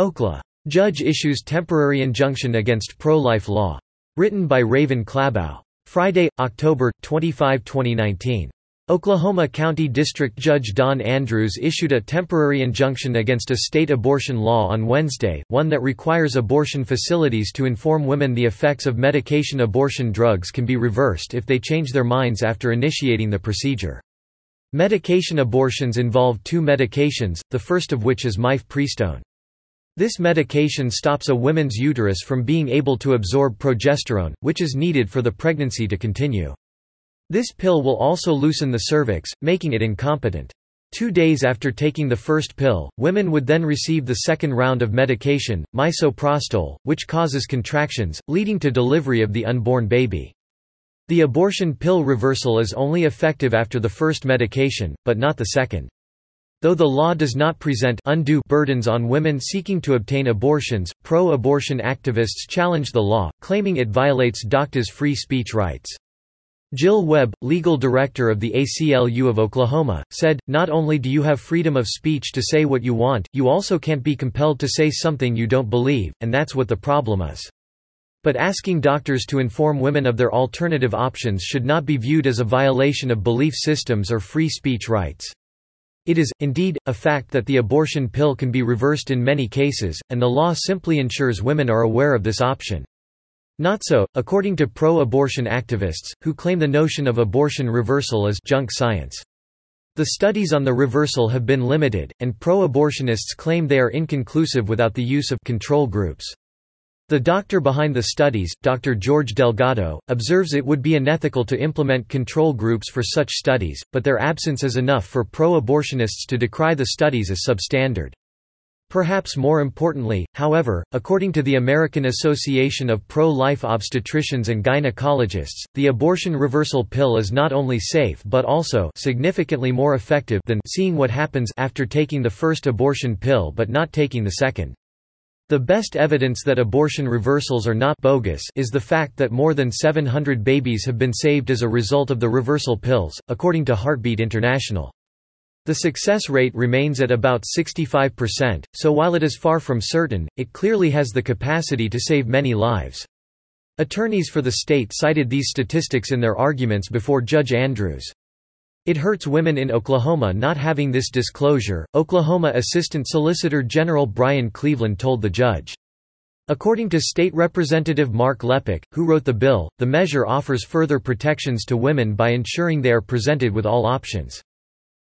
Okla. Judge issues temporary injunction against pro-life law. Written by Raven Clabough. Friday, October, 25, 2019. Oklahoma County District Judge Don Andrews issued a temporary injunction against a state abortion law on Wednesday, one that requires abortion facilities to inform women the effects of medication abortion drugs can be reversed if they change their minds after initiating the procedure. Medication abortions involve two medications, the first of which is mifepristone. This medication stops a woman's uterus from being able to absorb progesterone, which is needed for the pregnancy to continue. This pill will also loosen the cervix, making it incompetent. Two days after taking the first pill, women would then receive the second round of medication, misoprostol, which causes contractions, leading to delivery of the unborn baby. The abortion pill reversal is only effective after the first medication, but not the second. Though the law does not present undue burdens on women seeking to obtain abortions, pro-abortion activists challenge the law, claiming it violates doctors' free speech rights. Jill Webb, legal director of the ACLU of Oklahoma, said, Not only do you have freedom of speech to say what you want, you also can't be compelled to say something you don't believe, and that's what the problem is. But asking doctors to inform women of their alternative options should not be viewed as a violation of belief systems or free speech rights. It is, indeed, a fact that the abortion pill can be reversed in many cases, and the law simply ensures women are aware of this option. Not so, according to pro-abortion activists, who claim the notion of abortion reversal is junk science. The studies on the reversal have been limited, and pro-abortionists claim they are inconclusive without the use of control groups. The doctor behind the studies, Dr. George Delgado, observes it would be unethical to implement control groups for such studies, but their absence is enough for pro-abortionists to decry the studies as substandard. Perhaps more importantly, however, according to the American Association of Pro-Life Obstetricians and Gynecologists, the abortion reversal pill is not only safe but also significantly more effective than seeing what happens after taking the first abortion pill but not taking the second. The best evidence that abortion reversals are not bogus is the fact that more than 700 babies have been saved as a result of the reversal pills, according to Heartbeat International. The success rate remains at about 65%, so while it is far from certain, it clearly has the capacity to save many lives. Attorneys for the state cited these statistics in their arguments before Judge Andrews. It hurts women in Oklahoma not having this disclosure, Oklahoma Assistant Solicitor General Brian Cleveland told the judge. According to State Representative Mark Lepak, who wrote the bill, the measure offers further protections to women by ensuring they are presented with all options.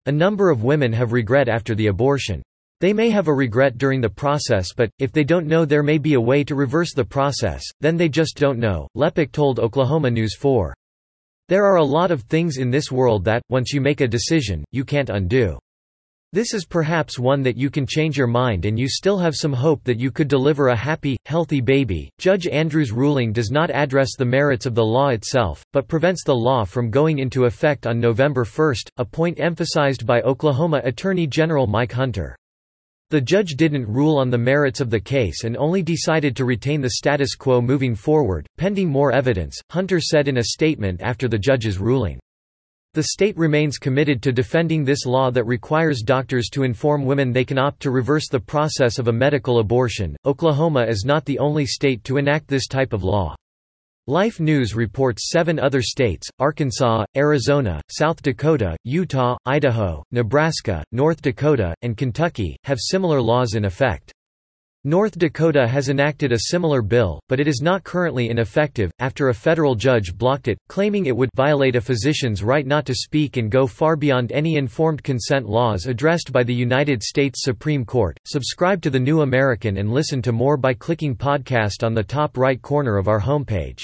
A number of women have regret after the abortion. They may have a regret during the process but, if they don't know there may be a way to reverse the process, then they just don't know, Lepak told Oklahoma News 4. There are a lot of things in this world that, once you make a decision, you can't undo. This is perhaps one that you can change your mind and you still have some hope that you could deliver a happy, healthy baby. Judge Andrews' ruling does not address the merits of the law itself, but prevents the law from going into effect on November 1, a point emphasized by Oklahoma Attorney General Mike Hunter. The judge didn't rule on the merits of the case and only decided to retain the status quo moving forward, pending more evidence, Hunter said in a statement after the judge's ruling. The state remains committed to defending this law that requires doctors to inform women they can opt to reverse the process of a medical abortion. Oklahoma is not the only state to enact this type of law. Life News reports seven other states, Arkansas, Arizona, South Dakota, Utah, Idaho, Nebraska, North Dakota, and Kentucky, have similar laws in effect. North Dakota has enacted a similar bill, but it is not currently ineffective, after a federal judge blocked it, claiming it would violate a physician's right not to speak and go far beyond any informed consent laws addressed by the United States Supreme Court. Subscribe to The New American and listen to more by clicking podcast on the top right corner of our homepage.